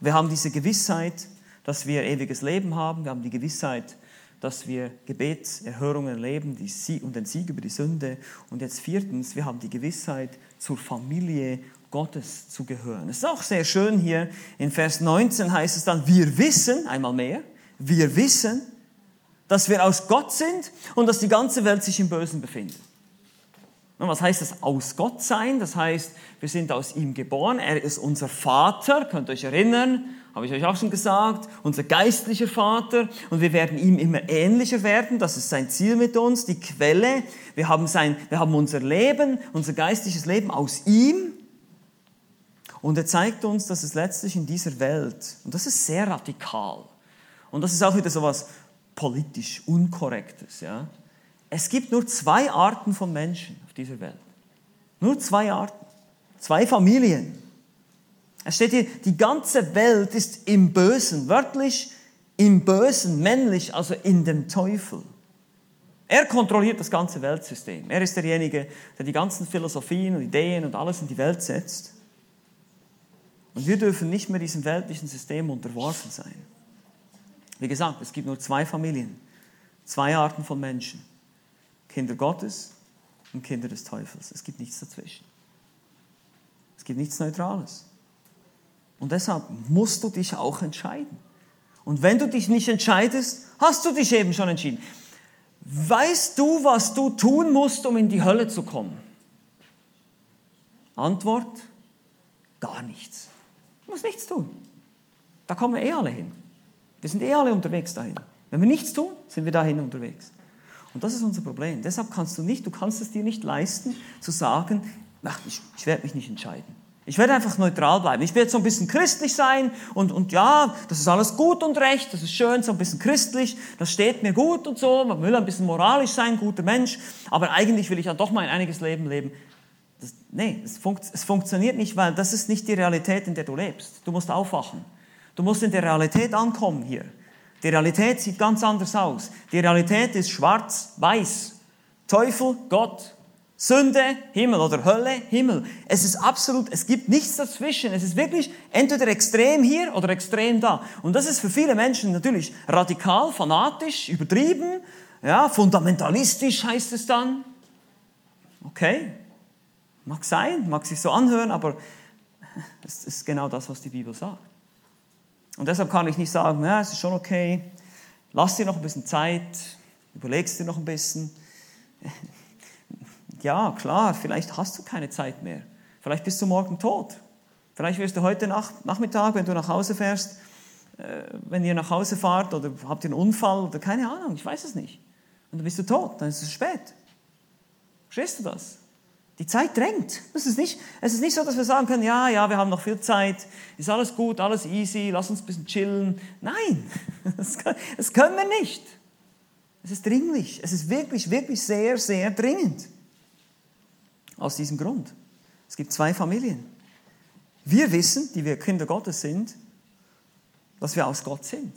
Wir haben diese Gewissheit, dass wir ewiges Leben haben. Wir haben die Gewissheit, dass wir Gebetserhörungen erleben die und den Sieg über die Sünde. Und jetzt viertens, wir haben die Gewissheit, zur Familie Gottes zu gehören. Es ist auch sehr schön hier in Vers 19 heißt es dann, wir wissen, einmal mehr, wir wissen, dass wir aus Gott sind und dass die ganze Welt sich im Bösen befindet. Was heißt das aus Gott sein? Das heißt, wir sind aus ihm geboren. Er ist unser Vater, könnt ihr euch erinnern, habe ich euch auch schon gesagt, unser geistlicher Vater. Und wir werden ihm immer ähnlicher werden. Das ist sein Ziel mit uns, die Quelle. Wir haben, sein, wir haben unser Leben, unser geistliches Leben aus ihm. Und er zeigt uns, dass es letztlich in dieser Welt, und das ist sehr radikal, und das ist auch wieder so was politisch Unkorrektes, ja, es gibt nur zwei Arten von Menschen auf dieser Welt. Nur zwei Arten. Zwei Familien. Es steht hier, die ganze Welt ist im Bösen, wörtlich im Bösen, männlich, also in dem Teufel. Er kontrolliert das ganze Weltsystem. Er ist derjenige, der die ganzen Philosophien und Ideen und alles in die Welt setzt. Und wir dürfen nicht mehr diesem weltlichen System unterworfen sein. Wie gesagt, es gibt nur zwei Familien, zwei Arten von Menschen. Kinder Gottes und Kinder des Teufels. Es gibt nichts dazwischen. Es gibt nichts Neutrales. Und deshalb musst du dich auch entscheiden. Und wenn du dich nicht entscheidest, hast du dich eben schon entschieden. Weißt du, was du tun musst, um in die Hölle zu kommen? Antwort, gar nichts. Du musst nichts tun. Da kommen eh alle hin. Wir sind eh alle unterwegs dahin. Wenn wir nichts tun, sind wir dahin unterwegs. Und das ist unser Problem. Deshalb kannst du nicht, du kannst es dir nicht leisten, zu sagen, ach, ich, ich werde mich nicht entscheiden. Ich werde einfach neutral bleiben. Ich werde so ein bisschen christlich sein und, und ja, das ist alles gut und recht, das ist schön, so ein bisschen christlich, das steht mir gut und so, man will ein bisschen moralisch sein, guter Mensch, aber eigentlich will ich ja doch mal ein einiges Leben leben. Das, nee, es, funkt, es funktioniert nicht, weil das ist nicht die Realität, in der du lebst. Du musst aufwachen. Du musst in der Realität ankommen hier. Die Realität sieht ganz anders aus. Die Realität ist schwarz-weiß. Teufel, Gott. Sünde, Himmel oder Hölle, Himmel. Es ist absolut, es gibt nichts dazwischen. Es ist wirklich entweder extrem hier oder extrem da. Und das ist für viele Menschen natürlich radikal, fanatisch, übertrieben, ja, fundamentalistisch heißt es dann. Okay, mag sein, mag sich so anhören, aber es ist genau das, was die Bibel sagt. Und deshalb kann ich nicht sagen, ja, es ist schon okay, lass dir noch ein bisschen Zeit, überlegst dir noch ein bisschen. Ja, klar, vielleicht hast du keine Zeit mehr. Vielleicht bist du morgen tot. Vielleicht wirst du heute Nachmittag, wenn du nach Hause fährst, äh, wenn ihr nach Hause fahrt oder habt ihr einen Unfall oder keine Ahnung, ich weiß es nicht. Und dann bist du tot, dann ist es spät. Verstehst du das? Die Zeit drängt. Es ist, nicht, es ist nicht so, dass wir sagen können, ja, ja, wir haben noch viel Zeit, ist alles gut, alles easy, lass uns ein bisschen chillen. Nein, das, das können wir nicht. Es ist dringlich. Es ist wirklich, wirklich sehr, sehr dringend. Aus diesem Grund. Es gibt zwei Familien. Wir wissen, die wir Kinder Gottes sind, dass wir aus Gott sind.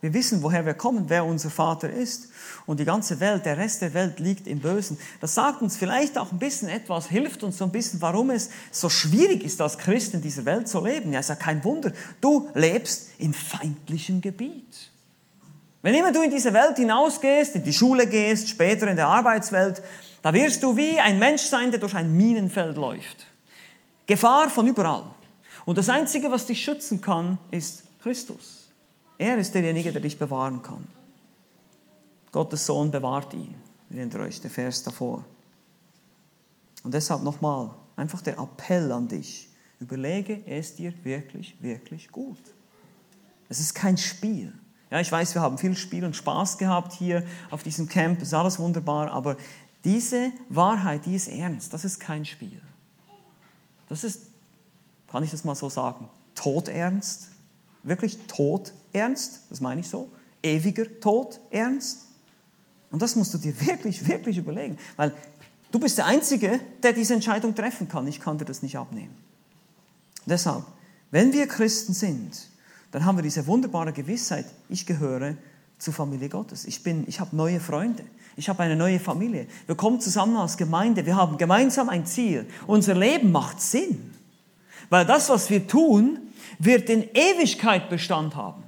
Wir wissen, woher wir kommen, wer unser Vater ist. Und die ganze Welt, der Rest der Welt liegt im Bösen. Das sagt uns vielleicht auch ein bisschen etwas, hilft uns so ein bisschen, warum es so schwierig ist, als Christ in dieser Welt zu leben. Ja, ist ja kein Wunder. Du lebst in feindlichem Gebiet. Wenn immer du in diese Welt hinausgehst, in die Schule gehst, später in der Arbeitswelt, da wirst du wie ein Mensch sein, der durch ein Minenfeld läuft. Gefahr von überall. Und das Einzige, was dich schützen kann, ist Christus. Er ist derjenige, der dich bewahren kann. Gottes Sohn bewahrt ihn. Erinnert euch, der Vers davor. Und deshalb nochmal, einfach der Appell an dich. Überlege es dir wirklich, wirklich gut. Es ist kein Spiel. Ja, ich weiß, wir haben viel Spiel und Spaß gehabt hier auf diesem Camp, ist alles wunderbar, aber diese Wahrheit, die ist ernst, das ist kein Spiel. Das ist, kann ich das mal so sagen, todernst wirklich Tod ernst, das meine ich so, ewiger Tod ernst. Und das musst du dir wirklich, wirklich überlegen, weil du bist der Einzige, der diese Entscheidung treffen kann. Ich kann dir das nicht abnehmen. Deshalb, wenn wir Christen sind, dann haben wir diese wunderbare Gewissheit, ich gehöre zur Familie Gottes. Ich, bin, ich habe neue Freunde. Ich habe eine neue Familie. Wir kommen zusammen als Gemeinde. Wir haben gemeinsam ein Ziel. Unser Leben macht Sinn. Weil das, was wir tun, wird in Ewigkeit Bestand haben.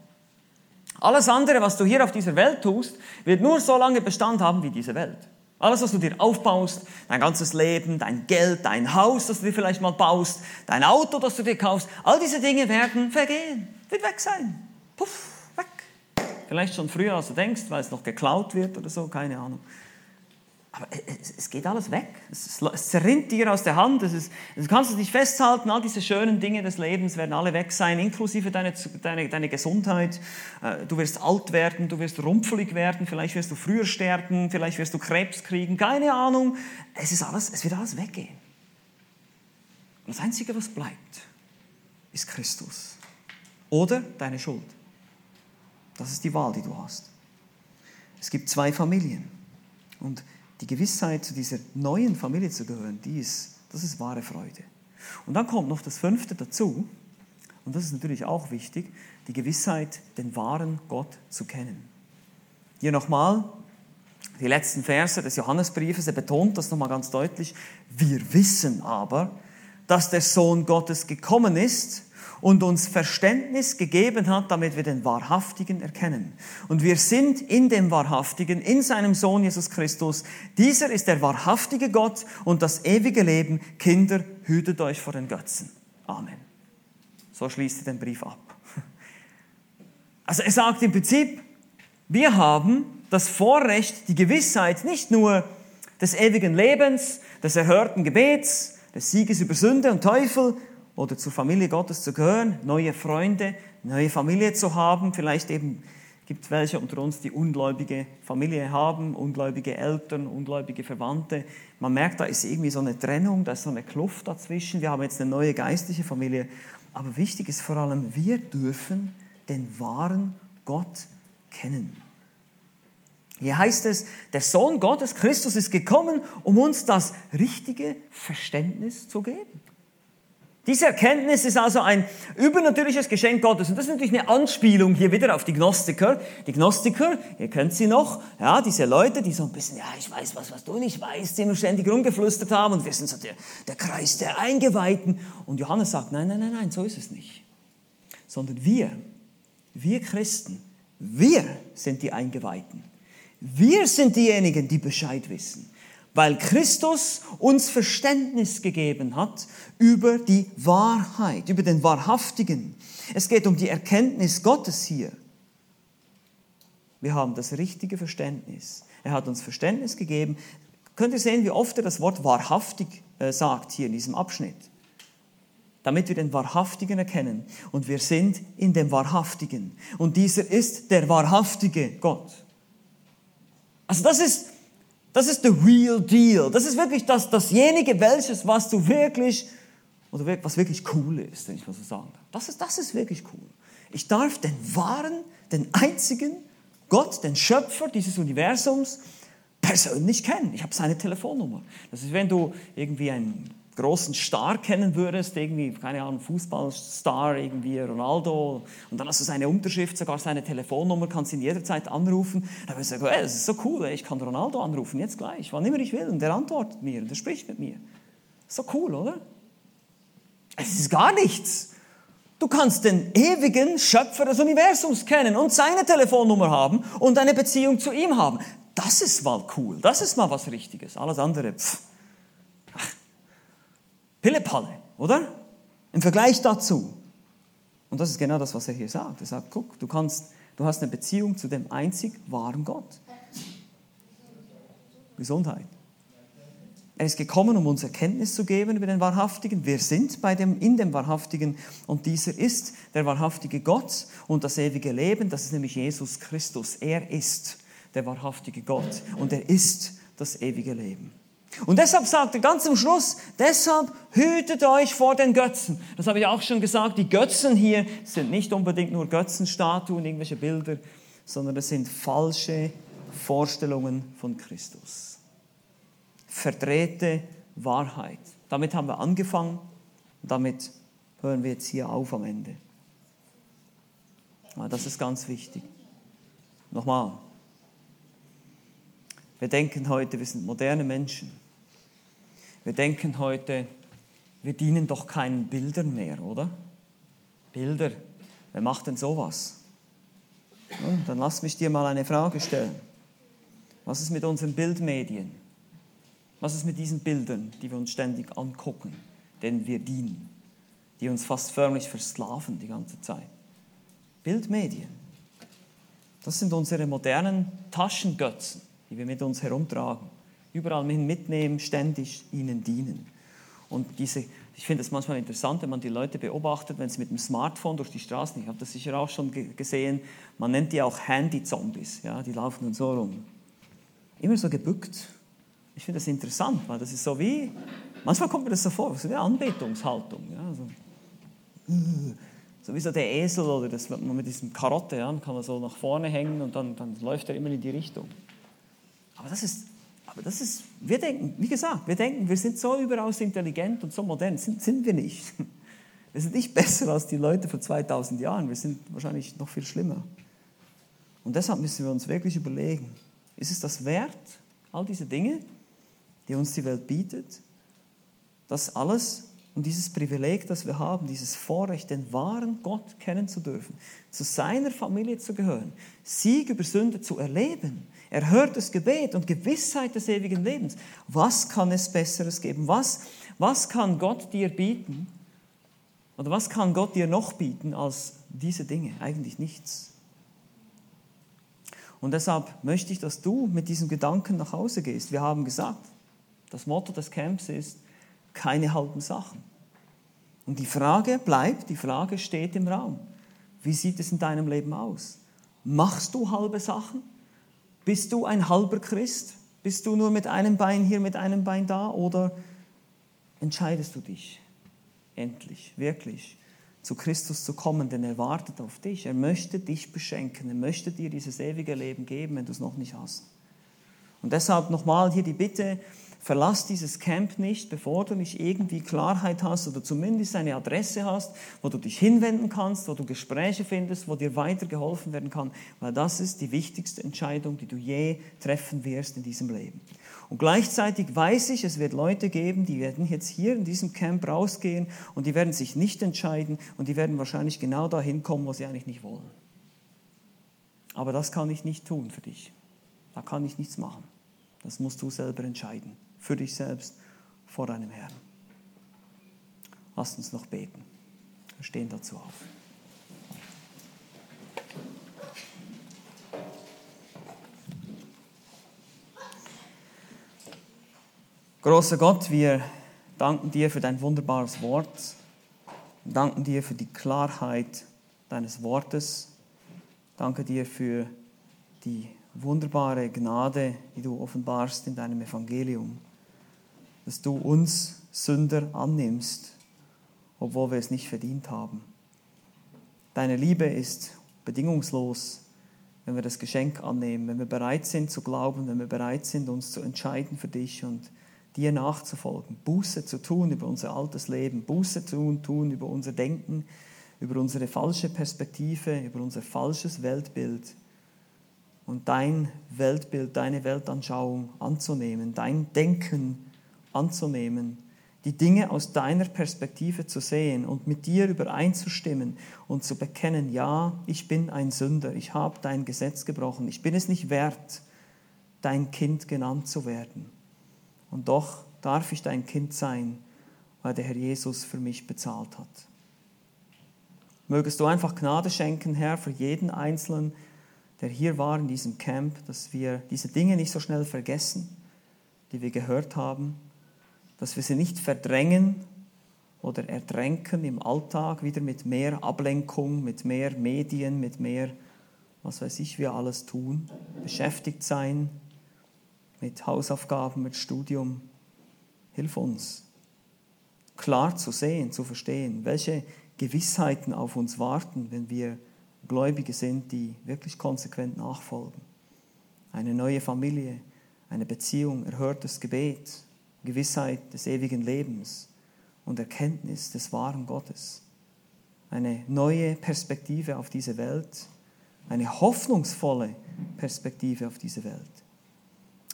Alles andere, was du hier auf dieser Welt tust, wird nur so lange Bestand haben wie diese Welt. Alles, was du dir aufbaust, dein ganzes Leben, dein Geld, dein Haus, das du dir vielleicht mal baust, dein Auto, das du dir kaufst, all diese Dinge werden vergehen, wird weg sein. Puff, weg. Vielleicht schon früher, als du denkst, weil es noch geklaut wird oder so, keine Ahnung. Aber es, geht alles weg. Es, zerrinnt dir aus der Hand. Es ist, du kannst es nicht festhalten. All diese schönen Dinge des Lebens werden alle weg sein, inklusive deine, deine, deine Gesundheit. Äh, du wirst alt werden, du wirst rumpfelig werden, vielleicht wirst du früher sterben, vielleicht wirst du Krebs kriegen, keine Ahnung. Es, ist alles, es wird alles weggehen. Und das Einzige, was bleibt, ist Christus. Oder deine Schuld. Das ist die Wahl, die du hast. Es gibt zwei Familien. Und die Gewissheit, zu dieser neuen Familie zu gehören, die ist, das ist wahre Freude. Und dann kommt noch das Fünfte dazu, und das ist natürlich auch wichtig, die Gewissheit, den wahren Gott zu kennen. Hier nochmal die letzten Verse des Johannesbriefes, er betont das nochmal ganz deutlich. Wir wissen aber, dass der Sohn Gottes gekommen ist und uns Verständnis gegeben hat, damit wir den Wahrhaftigen erkennen. Und wir sind in dem Wahrhaftigen, in seinem Sohn Jesus Christus. Dieser ist der wahrhaftige Gott und das ewige Leben. Kinder, hütet euch vor den Götzen. Amen. So schließt er den Brief ab. Also er sagt im Prinzip, wir haben das Vorrecht, die Gewissheit nicht nur des ewigen Lebens, des erhörten Gebets, des Sieges über Sünde und Teufel, oder zur Familie Gottes zu gehören, neue Freunde, neue Familie zu haben. Vielleicht eben gibt es welche unter uns, die ungläubige Familie haben, ungläubige Eltern, ungläubige Verwandte. Man merkt, da ist irgendwie so eine Trennung, da ist so eine Kluft dazwischen. Wir haben jetzt eine neue geistliche Familie. Aber wichtig ist vor allem, wir dürfen den wahren Gott kennen. Hier heißt es, der Sohn Gottes, Christus, ist gekommen, um uns das richtige Verständnis zu geben. Diese Erkenntnis ist also ein übernatürliches Geschenk Gottes. Und das ist natürlich eine Anspielung hier wieder auf die Gnostiker. Die Gnostiker, ihr kennt sie noch, ja, diese Leute, die so ein bisschen, ja, ich weiß was, was du nicht weißt, immer ständig rumgeflüstert haben und wir sind so der, der Kreis der Eingeweihten. Und Johannes sagt, nein, nein, nein, nein, so ist es nicht. Sondern wir, wir Christen, wir sind die Eingeweihten. Wir sind diejenigen, die Bescheid wissen weil Christus uns Verständnis gegeben hat über die Wahrheit, über den Wahrhaftigen. Es geht um die Erkenntnis Gottes hier. Wir haben das richtige Verständnis. Er hat uns Verständnis gegeben. Könnt ihr sehen, wie oft er das Wort wahrhaftig äh, sagt hier in diesem Abschnitt? Damit wir den Wahrhaftigen erkennen. Und wir sind in dem Wahrhaftigen. Und dieser ist der wahrhaftige Gott. Also das ist das ist the real deal. Das ist wirklich das, dasjenige, welches, was du wirklich, oder was wirklich cool ist, wenn ich mal so sagen darf. Das ist, das ist wirklich cool. Ich darf den wahren, den einzigen Gott, den Schöpfer dieses Universums, persönlich kennen. Ich habe seine Telefonnummer. Das ist, wenn du irgendwie ein großen Star kennen würdest, irgendwie, keine Ahnung, Fußballstar, irgendwie Ronaldo, und dann hast du seine Unterschrift, sogar seine Telefonnummer, kannst ihn jederzeit anrufen, dann wirst du sagen, hey, das ist so cool, ich kann Ronaldo anrufen, jetzt gleich, wann immer ich will, und der antwortet mir, und der spricht mit mir. So cool, oder? Es ist gar nichts. Du kannst den ewigen Schöpfer des Universums kennen und seine Telefonnummer haben und eine Beziehung zu ihm haben. Das ist mal cool, das ist mal was Richtiges. Alles andere, pff Pillepalle, oder? Im Vergleich dazu. Und das ist genau das, was er hier sagt. Er sagt, guck, du kannst, du hast eine Beziehung zu dem einzig wahren Gott. Gesundheit. Er ist gekommen, um uns Erkenntnis zu geben über den Wahrhaftigen. Wir sind bei dem, in dem Wahrhaftigen und dieser ist der wahrhaftige Gott und das ewige Leben. Das ist nämlich Jesus Christus. Er ist der wahrhaftige Gott und er ist das ewige Leben. Und deshalb sagt er ganz am Schluss, deshalb hütet euch vor den Götzen. Das habe ich auch schon gesagt, die Götzen hier sind nicht unbedingt nur Götzenstatuen, irgendwelche Bilder, sondern es sind falsche Vorstellungen von Christus. Verdrehte Wahrheit. Damit haben wir angefangen und damit hören wir jetzt hier auf am Ende. Das ist ganz wichtig. Nochmal. Wir denken heute, wir sind moderne Menschen. Wir denken heute, wir dienen doch keinen Bildern mehr, oder? Bilder, wer macht denn sowas? Ja, dann lass mich dir mal eine Frage stellen. Was ist mit unseren Bildmedien? Was ist mit diesen Bildern, die wir uns ständig angucken, denen wir dienen, die uns fast förmlich versklaven die ganze Zeit? Bildmedien. Das sind unsere modernen Taschengötzen, die wir mit uns herumtragen, überall mitnehmen, ständig ihnen dienen. Und diese, ich finde es manchmal interessant, wenn man die Leute beobachtet, wenn sie mit dem Smartphone durch die Straßen, ich habe das sicher auch schon gesehen, man nennt die auch Handy-Zombies, ja, die laufen dann so rum. Immer so gebückt. Ich finde das interessant, weil das ist so wie, manchmal kommt mir das so vor, so wie eine Anbetungshaltung. Ja, so. so wie so der Esel oder das, mit diesem Karotte, ja, kann man so nach vorne hängen und dann, dann läuft er immer in die Richtung. Aber das ist aber das ist, wir denken, wie gesagt, wir denken, wir sind so überaus intelligent und so modern. Sind, sind wir nicht. Wir sind nicht besser als die Leute vor 2000 Jahren. Wir sind wahrscheinlich noch viel schlimmer. Und deshalb müssen wir uns wirklich überlegen, ist es das wert, all diese Dinge, die uns die Welt bietet, das alles und dieses Privileg, das wir haben, dieses Vorrecht, den wahren Gott kennen zu dürfen, zu seiner Familie zu gehören, Sieg über Sünde zu erleben, erhörtes Gebet und Gewissheit des ewigen Lebens. Was kann es Besseres geben? Was, was kann Gott dir bieten? Oder was kann Gott dir noch bieten als diese Dinge? Eigentlich nichts. Und deshalb möchte ich, dass du mit diesem Gedanken nach Hause gehst. Wir haben gesagt, das Motto des Camps ist, keine halben Sachen. Und die Frage bleibt, die Frage steht im Raum. Wie sieht es in deinem Leben aus? Machst du halbe Sachen? Bist du ein halber Christ? Bist du nur mit einem Bein hier, mit einem Bein da? Oder entscheidest du dich endlich, wirklich zu Christus zu kommen, denn er wartet auf dich. Er möchte dich beschenken. Er möchte dir dieses ewige Leben geben, wenn du es noch nicht hast. Und deshalb nochmal hier die Bitte, Verlass dieses Camp nicht, bevor du nicht irgendwie Klarheit hast oder zumindest eine Adresse hast, wo du dich hinwenden kannst, wo du Gespräche findest, wo dir weitergeholfen werden kann, weil das ist die wichtigste Entscheidung, die du je treffen wirst in diesem Leben. Und gleichzeitig weiß ich, es wird Leute geben, die werden jetzt hier in diesem Camp rausgehen und die werden sich nicht entscheiden und die werden wahrscheinlich genau dahin kommen, wo sie eigentlich nicht wollen. Aber das kann ich nicht tun für dich. Da kann ich nichts machen. Das musst du selber entscheiden für dich selbst vor deinem Herrn. Lass uns noch beten. Wir stehen dazu auf. Großer Gott, wir danken dir für dein wunderbares Wort. Wir danken dir für die Klarheit deines Wortes. Danke dir für die wunderbare Gnade, die du offenbarst in deinem Evangelium dass du uns Sünder annimmst, obwohl wir es nicht verdient haben. Deine Liebe ist bedingungslos, wenn wir das Geschenk annehmen, wenn wir bereit sind zu glauben, wenn wir bereit sind, uns zu entscheiden für dich und dir nachzufolgen, Buße zu tun über unser altes Leben, Buße zu tun, tun über unser Denken, über unsere falsche Perspektive, über unser falsches Weltbild und dein Weltbild, deine Weltanschauung anzunehmen, dein Denken anzunehmen, die Dinge aus deiner Perspektive zu sehen und mit dir übereinzustimmen und zu bekennen, ja, ich bin ein Sünder, ich habe dein Gesetz gebrochen, ich bin es nicht wert, dein Kind genannt zu werden. Und doch darf ich dein Kind sein, weil der Herr Jesus für mich bezahlt hat. Mögest du einfach Gnade schenken, Herr, für jeden Einzelnen, der hier war in diesem Camp, dass wir diese Dinge nicht so schnell vergessen, die wir gehört haben, dass wir sie nicht verdrängen oder ertränken im Alltag, wieder mit mehr Ablenkung, mit mehr Medien, mit mehr, was weiß ich, wir alles tun, beschäftigt sein mit Hausaufgaben, mit Studium. Hilf uns, klar zu sehen, zu verstehen, welche Gewissheiten auf uns warten, wenn wir Gläubige sind, die wirklich konsequent nachfolgen. Eine neue Familie, eine Beziehung, erhörtes Gebet, Gewissheit des ewigen Lebens und Erkenntnis des wahren Gottes. Eine neue Perspektive auf diese Welt, eine hoffnungsvolle Perspektive auf diese Welt.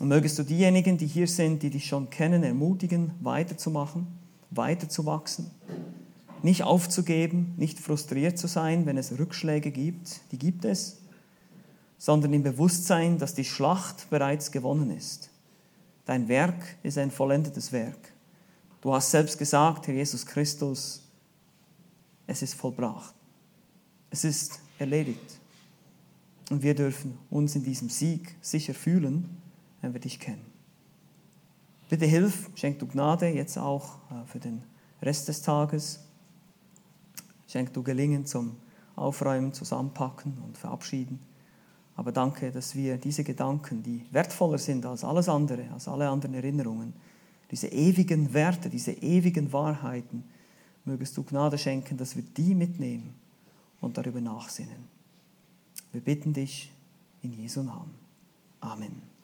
Und mögest du diejenigen, die hier sind, die dich schon kennen, ermutigen, weiterzumachen, weiterzuwachsen, nicht aufzugeben, nicht frustriert zu sein, wenn es Rückschläge gibt, die gibt es, sondern im Bewusstsein, dass die Schlacht bereits gewonnen ist. Dein Werk ist ein vollendetes Werk. Du hast selbst gesagt, Herr Jesus Christus, es ist vollbracht. Es ist erledigt. Und wir dürfen uns in diesem Sieg sicher fühlen, wenn wir dich kennen. Bitte hilf, schenk du Gnade jetzt auch äh, für den Rest des Tages. Schenk du Gelingen zum Aufräumen, Zusammenpacken und Verabschieden. Aber danke, dass wir diese Gedanken, die wertvoller sind als alles andere, als alle anderen Erinnerungen, diese ewigen Werte, diese ewigen Wahrheiten, mögest du Gnade schenken, dass wir die mitnehmen und darüber nachsinnen. Wir bitten dich in Jesu Namen. Amen.